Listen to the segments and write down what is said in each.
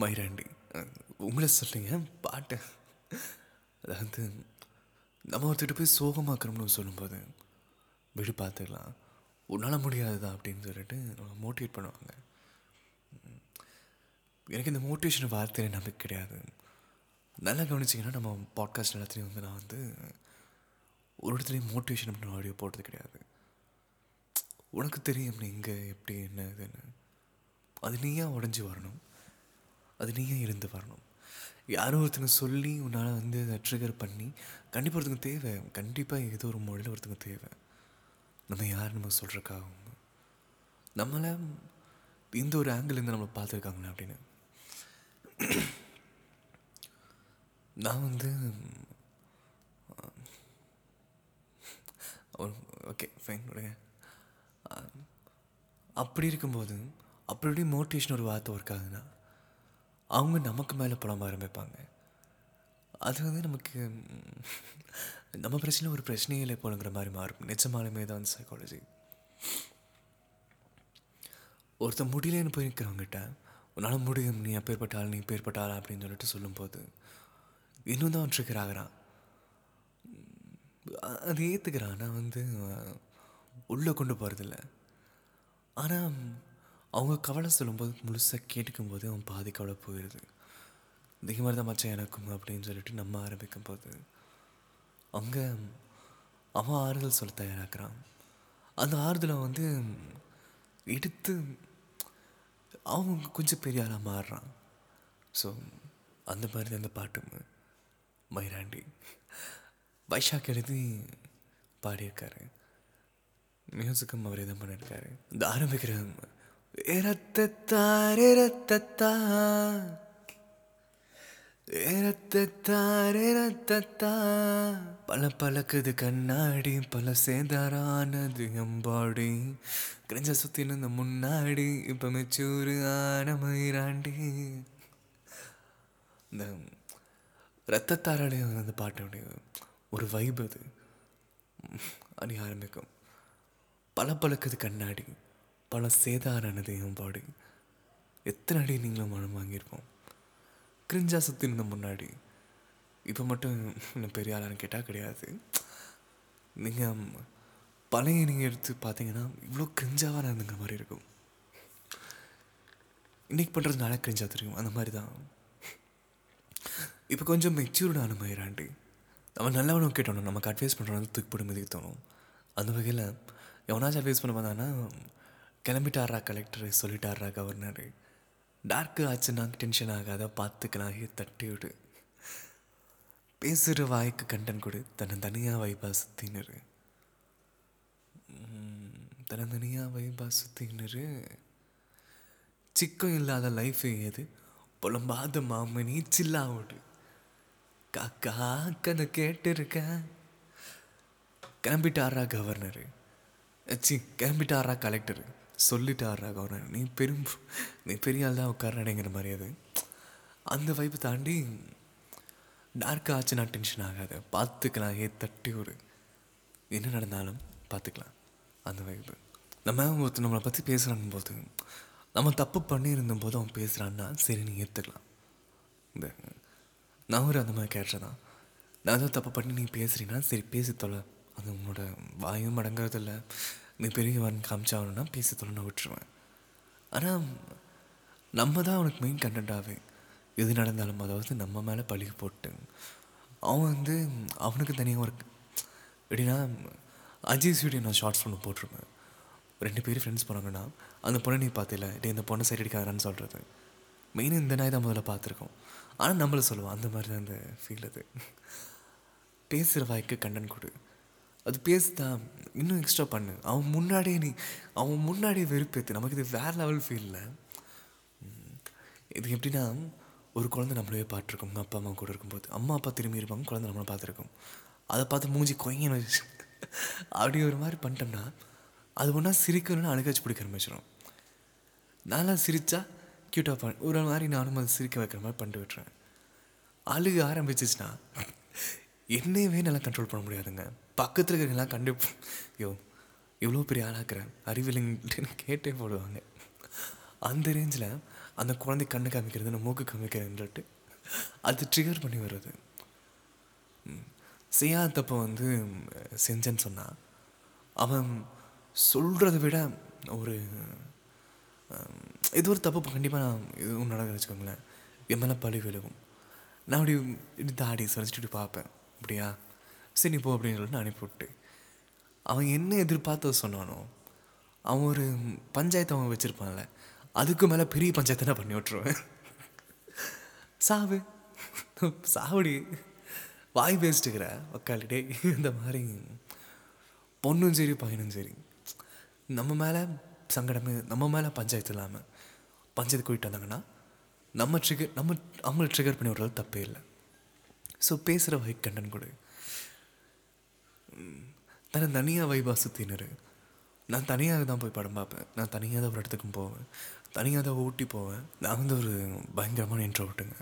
மயிராண்டி உங்களை சொல்லுங்க பாட்டு. அதாவது நம்ம ஒருத்தர்கிட்ட போய் சோகமாக்குறோம்னு சொல்லும்போது விடு பார்த்துக்கலாம் உன்னால் முடியாதுதா அப்படின்னு சொல்லிட்டு மோட்டிவேட் பண்ணுவாங்க. எனக்கு இந்த மோட்டிவேஷன் வார்த்தையில நம்பிக்கை கிடையாது. நல்லா கவனிச்சிங்கன்னா நம்ம பாட்காஸ்ட் எல்லாத்துலேயும் வந்து நான் வந்து ஒரு இடத்துலையும் மோட்டிவேஷன் பண்ண ஆடியோ போட்டது கிடையாது. உனக்கு தெரியும் நீ இங்கே எப்படி என்ன இதுன்னு அது நீயா உடஞ்சி வரணும். அது நீயே இருந்து வரணும். யாரோ ஒருத்தங்க சொல்லி உன்னால் வந்து அதை ட்ரிகர் பண்ணி கண்டிப்பாக ஒருத்தங்க தேவை. கண்டிப்பாக ஏதோ ஒரு மொழியில் ஒருத்தங்க தேவை. நம்ம யார் நம்ம சொல்கிறக்காகவும் நம்மளை இந்த ஒரு ஆங்கிள்லேருந்து நம்மளை பார்த்துருக்காங்களே அப்படின்னு. நான் வந்து ஓகே ஃபைன் விடுங்க. அப்படி இருக்கும்போது அப்படி மோட்டிவேஷன் ஒரு வார்த்தை ஒர்க் ஆகுதுன்னா அவங்க நமக்கு மேலே புலம்ப ஆரம்பிப்பாங்க. அது வந்து நமக்கு நம்ம பிரச்சனை ஒரு பிரச்சனையே இல்லை போலங்கிற மாதிரி மாறும். நிஜமாலுமே தான் சைக்காலஜி ஒருத்தன் முடியலன்னு போய் நிற்கிறவங்ககிட்ட உன்னால் முடியும். நீ அப்பேற்பட்ட ஆள் நீ பேர்பட்ட ஆள்? அப்படின்னு சொல்லிட்டு சொல்லும்போது இன்னும் தான் ட்ரிகர் ஆகிறான். அ- அது ஏற்றுக்கிறான் ஆனால் வந்து உள்ளே கொண்டு போகிறதில்ல ஆனால் அவங்க கவலை சொல்லும்போது முழுசாக கேட்டுக்கும்போது அவன் பாதி கவலை போயிடுது இதே மாதிரி தான் மச்சான் எனக்கும் அப்படின்னு சொல்லிட்டு நம்ம ஆரம்பிக்கும் போது அங்கே அவன் ஆறுதல் சொல்ல தயாராகிறான். அந்த ஆறுதலை வந்து எடுத்து அவங்க கொஞ்சம் பெரிய ஆளாக மாறுறான். ஸோ அந்த மாதிரி தான் அந்த பாட்டு மைராண்டி வைஷாக் எழுதி பாடியிருக்காரு. மியூசிக்கும் அவரே தான் பண்ணியிருக்காரு. இந்த ஆரம்பிக்கிற இரத்தத்தார் ரத்தத்தா ரத்தத்தாரே ரத்தத்தா பல பழக்குது கண்ணாடி பல சேதாரானது எம்பாடி கிரஞ்ச சுத்தி நின்ற முன்னாடி இப்ப மெச்சூரு ஆன மயிராண்டி. இந்த ரத்தத்தாராலையும் அந்த பாட்டுடைய ஒரு வைப் அது. அணி ஆரம்பிக்கும் பல பழக்குது கண்ணாடி. பல சேதாரானது என் பாடி. எத்தனை அடி நீங்களும் மனம் வாங்கியிருப்போம். கிரிஞ்சா சுற்றி இருந்த முன்னாடி. இப்போ மட்டும் இன்னும் பெரிய ஆளான்னு கேட்டால் கிடையாது. நீங்கள் பழைய நீங்கள் எடுத்து பார்த்தீங்கன்னா இவ்வளோ கிரிஞ்சாவாக நடந்துங்கிற மாதிரி இருக்கும். இன்னைக்கு பண்ணுறதுனால கிரிஞ்சா தெரியும். அந்த மாதிரி தான். இப்போ கொஞ்சம் மெச்சூர்டான மயிராண்டி நம்ம நல்லவனும் கேட்டோம் நமக்கு அட்வைஸ் பண்ணுறோம் தூக்கி போட்டு மிதிக்க தோணும். அந்த வகையில் எவனாச்சும் அட்வைஸ் பண்ண வந்தானா கிளம்பிட்டாரா கலெக்டர் சொல்லிட்டாரா கவர்னர் டார்க்கு ஆச்சுன்னா டென்ஷன் ஆகாத பார்த்துக்கலாம் தட்டி விடு. பேசுகிற வாய்க்கு கண்டன் கொடு. தன்னை தனியாக வைபா சுற்றினரு தன்னை தனியாக வைபா சுற்றினரு சிக்கம் இல்லாத லைஃப் ஏது? புலம்பாத மாமனி சில்லாவோடு காக்கா கதை கேட்டிருக்கேன் கிளம்பிட்டாரா கவர்னரு சி கிளம்பிட்டாரா கலெக்டரு சொல்லிட்டாரா கவர்னர் நீ பெரும் நீ பெரிய ஆள் தான் உட்காரடைங்கிற மாதிரி அது. அந்த வைப்பு தாண்டி டார்க் ஆச்சுன்னா டென்ஷன் ஆகாது. பார்த்துக்கலாம் ஏ தட்டி ஒரு. என்ன நடந்தாலும் பார்த்துக்கலாம். அந்த வைப்பு நம்ம ஒருத்தர் நம்மளை பற்றி பேசுகிறான் போது நம்ம தப்பு பண்ணியிருந்த போது அவன் பேசுகிறான்னா சரி நீ ஏற்றுக்கலாம் இந்த நான் ஒரு அந்த மாதிரி கேரக்டர் தான். நான் ஏதோ தப்பு பண்ணி நீ பேசுகிறீங்கன்னா சரி பேசி தொலை. அது உன்னோட வாயும் அடங்குறதில்ல. நீ பெரியவன் காமிச்சாகணும்னா பேசி தொடர்ந்து விட்டுருவேன். ஆனால் நம்ம தான் அவனுக்கு மெயின் கண்டென்ட்டாகவே எது நடந்தாலும் அதாவது நம்ம மேலே பழுகி போட்டு. அவன் வந்து அவனுக்கு தனியாக ஒரு எப்படின்னா அஜய் வீடியோ நான் ஷார்ட்ஸ் ஒன்று போட்டிருப்பேன். ரெண்டு பேரும் ஃப்ரெண்ட்ஸ் போனாங்கன்னா அந்த பொண்ணை நீ பார்த்தில? டே இந்த பொண்ணை சைடு அடிக்காதான்னு சொல்கிறது மெயினாக இந்த நாய் தான் முதல்ல பார்த்துருக்கோம். ஆனால் நம்மளை சொல்லுவோம் அந்த மாதிரி தான் அந்த ஃபீல் அது. பேசுகிற வாய்க்கு கண்டன் கொடு. அது பேசுதான் இன்னும் எக்ஸ்ட்ரா பண்ணு. அவன் முன்னாடியே நீ அவன் முன்னாடியே வெறுப்பேத்து. நமக்கு இது வேற லெவல் ஃபீலில் இது எப்படின்னா ஒரு குழந்தை நம்மளவே பார்த்துருக்கோம். உங்கள் அப்பா அம்மா கூட இருக்கும்போது. அம்மா அப்பா திரும்பி இருப்பாங்க. குழந்தை நம்மளை பார்த்துருக்கோம். அதை பார்த்து மூஞ்சி கொய்யன்னு வச்சு அப்படி ஒரு மாதிரி பண்ணிட்டோம்னா அது ஒன்றா சிரிக்கணும்னு அணுகாச்சு பிடிக்க ஆரம்பிச்சிடும் நான்லாம் சிரித்தா க்யூட்டாக பண்ண ஒரு மாதிரி நானும் அதை சிரிக்க வைக்கிற மாதிரி பண்ணிட்டு விட்டுறேன் அழுக ஆரம்பிச்சிச்சுன்னா என்னையவே நல்லா கண்ட்ரோல் பண்ண முடியாதுங்க. பக்கத்தில் இருக்கிறவங்களாம் கண்டு ஐயோ இவ்வளோ பெரிய ஆளாக்குறேன் அறிவில்லைன்னு கேட்டே போடுவாங்க. அந்த ரேஞ்சில் அந்த குழந்தை கண்ணு காமிக்கிறது நான் மூக்கு காமிக்கிறேன்ட்டு அது ட்ரிகர் பண்ணி வருது செய்யாத தப்பை வந்து செஞ்சேன்னு சொன்னான் அவன் சொல்கிறத விட ஒரு இது ஒரு தப்பு. கண்டிப்பாக நான் இது நடக்க வச்சுக்கோங்களேன் என் மேலே பழி விழுகும். நான் அப்படி இப்படி தாடி சொல்லிச்சுட்டு இப்படி பார்ப்பேன். அப்படியா? சரி நீ போ அப்படின்னு சொல்லிட்டு நான் அனுப்பிவிட்டு அவன் என்ன எதிர்பார்த்து சொன்னானோ அவன் ஒரு பஞ்சாயத்து அவன் வச்சுருப்பான்ல அதுக்கு மேலே பெரிய பஞ்சாயத்தை நான் பண்ணி விட்ருவேன் சாவு. சாவடி. வாய் பேசிட்டுக்கிற உக்காலிட்டே இந்த மாதிரி. பொண்ணும் சரி பையனும் சரி. நம்ம மேலே சங்கடமே நம்ம மேலே பஞ்சாயத்து இல்லாமல் பஞ்சாயத்து கூட்டிட்டு வந்தாங்கன்னா நம்ம ட்ரிகர் நம்ம அவங்கள ட்ரிகர் பண்ணி விடுறது தப்பே இல்லை. ஸோ பேசுகிற வைக் கண்டன் கொடு. தன்னை தனியாக வைபா சுற்றினரு நான் தனியாக தான் போய் படம் பார்ப்பேன். நான் தனியாக தான் ஒரு இடத்துக்கும் போவேன். தனியாக தான் ஊட்டி போவேன். நான் வந்து ஒரு பயங்கரமான இன்ட்ரோவர்ட்டுங்க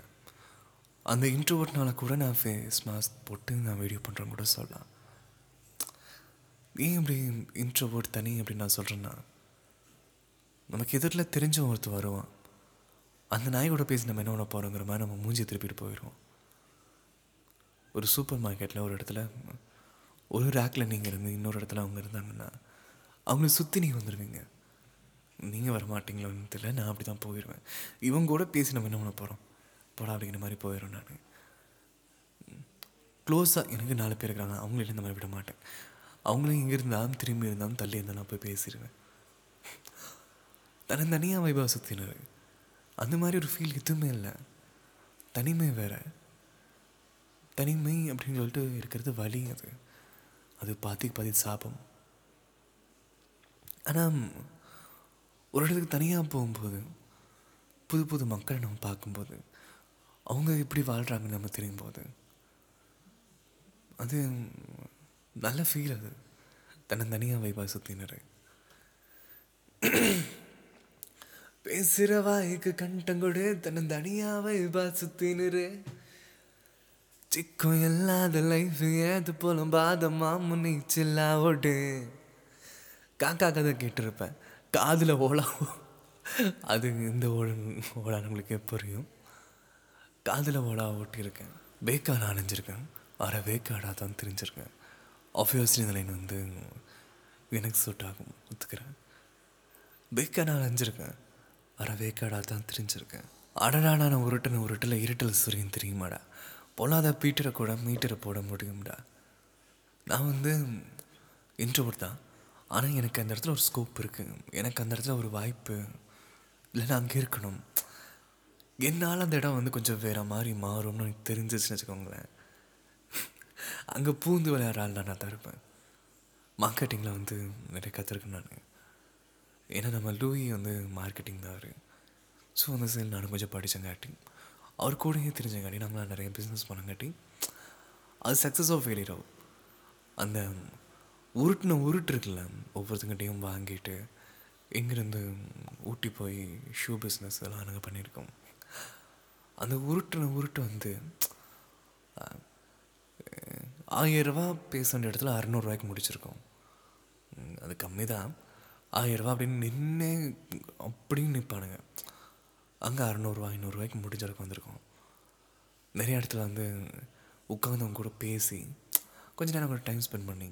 அந்த இன்ட்ரோவர்ட்னால கூட நான் ஃபேஸ் மாஸ்க் போட்டு நான் வீடியோ பண்ணுறேன்னு கூட சொல்லலாம். ஏன் இப்படி இன்ட்ரோவர்ட் தனி அப்படின்னு நான் சொல்கிறேன்னா நமக்கு எதிரில் தெரிஞ்ச ஒருத்தர் வருவான். அந்த நாய் கூட பேசி நம்ம என்ன பண்ண போகிறோங்கிற மாதிரி நம்ம மூஞ்சி திருப்பிட்டு போயிடுவோம். ஒரு சூப்பர் மார்க்கெட்டில் ஒரு இடத்துல ஒரு ரேக்கில் நீங்கள் இருந்து இன்னொரு இடத்துல அவங்க இருந்தாங்கன்னா அவங்கள சுற்றி நீங்கள் வந்துடுவீங்க நீங்கள் வரமாட்டீங்களோன்னு தெரியல நான் அப்படி தான் போயிடுவேன் இவங்க கூட பேசி நம்ம என்ன பண்ண போகிறோம் போடா அப்படிங்கிற மாதிரி போயிடும் நான். க்ளோஸாக எனக்கு நாலு பேர் இருக்கிறாங்க அவங்களும் இந்த மாதிரி விட மாட்டேன். அவங்களும் இங்கே இருந்தாலும் திரும்பி இருந்தாலும் தள்ளி இருந்தாலும் நான் போய் பேசிடுவேன் தனி தனியாக வைபா சுற்றினார் அந்த மாதிரி ஒரு ஃபீல் எதுவுமே இல்லை. தனிமை வேறு. தனிமை அப்படின்னு சொல்லிட்டு இருக்கிறது வலி அது. அது பாதி பாதி சாபம். ஆனால் ஒரு இடத்துக்கு தனியாக போகும்போது புது புது மக்களை நம்ம பார்க்கும்போது அவங்க எப்படி வாழ்கிறாங்கன்னு நம்ம தெரியும் போது அது நல்ல ஃபீல் அது. தன்னை தனியாக வைபா சுற்றினார் பேசுகிற வாய்க்கு கண்டங்கொடு தன்னை தனியாக சுற்றினரு சிக்கம் இல்லாத லைஃப் ஏது போலும் பாதமா முன்னிச்சில்லா ஓடு. காக்கா கதை கேட்டிருப்பேன். காதில் ஓலா அது இந்த ஓட ஓலா நம்மளுக்கு புரியும்? காதில் ஓலா ஓட்டியிருக்கேன். பேக்காடு அணைஞ்சிருக்கேன். வர வேக்காடாக தான் தெரிஞ்சிருக்கேன். ஆஃபியஸ்லி இந்த லைன் வந்து எனக்கு சூட் ஆகும். ஒத்துக்கிறேன். பேக்காடு அணைஞ்சிருக்கேன். வர வேக்காடாக தான் தெரிஞ்சிருக்கேன். அடடா நான் உருட்டின உருட்டில் இருட்டல் சுரியும் தெரியுமாடா? பொல்லாத பீட்டரை கூட மீட்டரை போட முடியும்டா. நான் வந்து இன்ட்ரோவர்ட் தான். ஆனால் எனக்கு அந்த இடத்துல ஒரு ஸ்கோப் இருக்குது எனக்கு அந்த இடத்துல ஒரு வாய்ப்பு இல்லைன்னா அங்கே இருக்கணும். என்னால் அந்த இடம் வந்து கொஞ்சம் வேறு மாதிரி மாறும்னு எனக்கு தெரிஞ்சிச்சுன்னு வச்சுக்கோங்களேன். அங்கே பூந்து விளையாடுற ஆள் நான் தான் இருப்பேன். மார்க்கெட்டிங்கில் வந்து நிறைய கற்றுருக்கேன் நான். ஏன்னா நம்ம லூயி வந்து மார்க்கெட்டிங் தான் அவர். ஸோ அந்த சைடில் நானும் கொஞ்சம் படித்தங்காட்டி அவர் கூடயே தெரிஞ்சங்காட்டி நம்மளால் நிறைய பிஸ்னஸ் பண்ணங்காட்டி அது சக்ஸஸ் ஆஃப் ஃபெயிலியர் ஆகும். அந்த உருட்டின உருட்டு இருக்குல்ல ஒவ்வொருத்தங்கிட்டையும் வாங்கிட்டு இங்கேருந்து ஊட்டி போய் ஷூ பிஸ்னஸ் எல்லாம் நாங்கள் பண்ணியிருக்கோம். அந்த உருட்டின உருட்டு வந்து ஆயிரரூபா பேச வேண்டிய இடத்துல அறநூறுவாய்க்கு முடிச்சிருக்கோம். அது கம்மி தான் ஆயிரரூபா அப்படின்னு நின்று அப்படின்னு நிற்பானுங்க அங்கே அறநூறுவா ஐநூறுரூவாய்க்கு அளவுக்கு வந்திருக்கோம். நிறைய இடத்துல வந்து உட்காந்து அவங்க கூட பேசி கொஞ்ச நேரம் கூட டைம் ஸ்பெண்ட் பண்ணி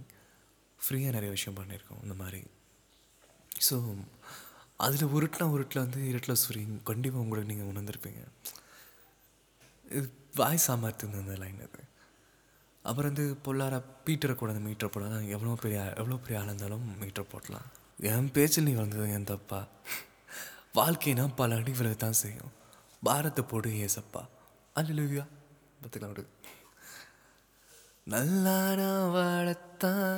ஃப்ரீயாக நிறைய விஷயம் பண்ணியிருக்கோம் இந்த மாதிரி. ஸோ அதில் உருட்டினா உருட்டில் வந்து இருட்டில் சுரி கண்டிப்பாக உங்களுக்கு நீங்கள் உணர்ந்திருப்பீங்க. இது வாய் சாமர்த்தியம் அந்த லைன் அது. அப்புறம் வந்து பொல்லார பீட்டரை கூட அந்த மீட்டரை போடலாம். எவ்வளோ பெரிய எவ்வளோ பெரிய ஆளாக இருந்தாலும் மீட்டர் போடலாம். என் பேச்சில் நீ வந்தது என் தப்பா? வாழ்க்கைனா பல அடி தான் செய்யும் பாரத்தை போடு ஏசப்பா அல்லா பார்த்துக்கலாம் விடு. நல்லா நான் வாழத்தான்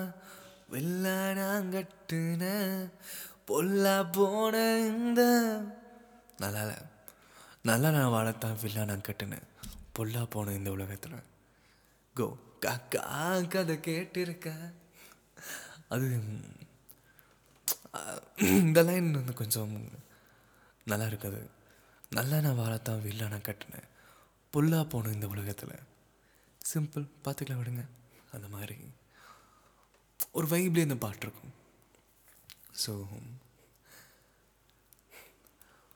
வெள்ளானாங்கட்டுன பொல்லா போன இந்த. நல்லா நல்லா நான் வாழத்தான் வில்லா நான் கட்டுனேன் பொல்லா போன இந்த உலகத்தில். கோ காக்கா கதை கேட்டிருக்கேன் அது இந்த லைன் வந்து கொஞ்சம் நல்லா இருக்காது நல்லா நான் வாழத்தான் வில்லா நான் கட்டினேன். புல்லாக போகணும் இந்த உலகத்தில். சிம்பிள் பார்த்துக்கலாம் விடுங்க. அந்த மாதிரி. ஒரு வைப்லேயே இந்த பாட்டு இருக்கும். ஸோ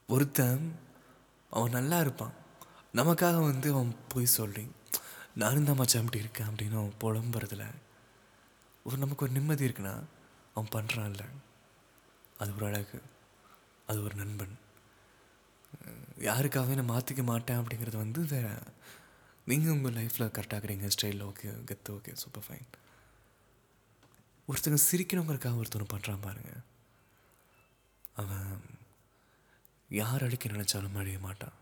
ஒருத்தன் அவன் நல்லா இருப்பான். நமக்காக வந்து அவன் போய் சொல்லி நானும் தான் மச்சான் இப்படி இருக்கேன் அப்படின்னு அவன் புலம்புறதுல ஒரு நமக்கு ஒரு நிம்மதி இருக்குன்னா அவன் பண்ணுறான்ல அது ஒரு அழகு. அது ஒரு நண்பன். யாருக்காகவே நான் மாற்றிக்க மாட்டேன் அப்படிங்கிறது வந்து வேற. நீங்கள் உங்கள் லைஃப்பில் கரெக்டாகிறீங்க ஸ்டைலில் ஓகே கெத்து ஓகே சூப்பர் ஃபைன் ஒருத்தங்க சிரிக்கணுங்கிறதுக்காக ஒருத்தவங்க பண்ணுறான் பாருங்கள் அவன் யார் அழிக்க நினச்சாலும் அழிய மாட்டான்.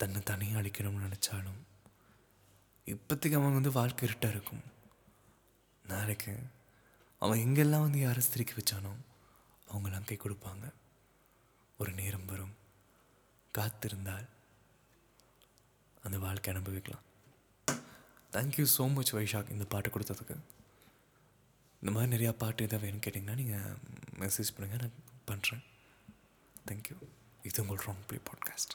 தன்னை தனியாக அழிக்கணும்னு நினச்சாலும் இப்போதைக்கு அவன் வந்து வாழ்க்கை இருட்டாக இருக்கும். நாளைக்கு அவன் எங்கெல்லாம் வந்து யாரை சிரிக்க வச்சானோ அவங்களாம் கை கொடுப்பாங்க. ஒரு நேரம் வரும். காத்திருந்தால் அந்த வாழ்க்கை அனுபவிக்கலாம். தேங்க்யூ ஸோ மச் வைஷாக் இந்த பாட்டு கொடுத்ததுக்கு. இந்த மாதிரி நிறையா பாட்டு எதாவது வேணும்னு கேட்டிங்கன்னா நீங்கள் மெசேஜ் பண்ணுங்கள் நான் பண்ணுறேன் தேங்க்யூ இது உங்கள் ராங் ப்ளே பாட்காஸ்ட்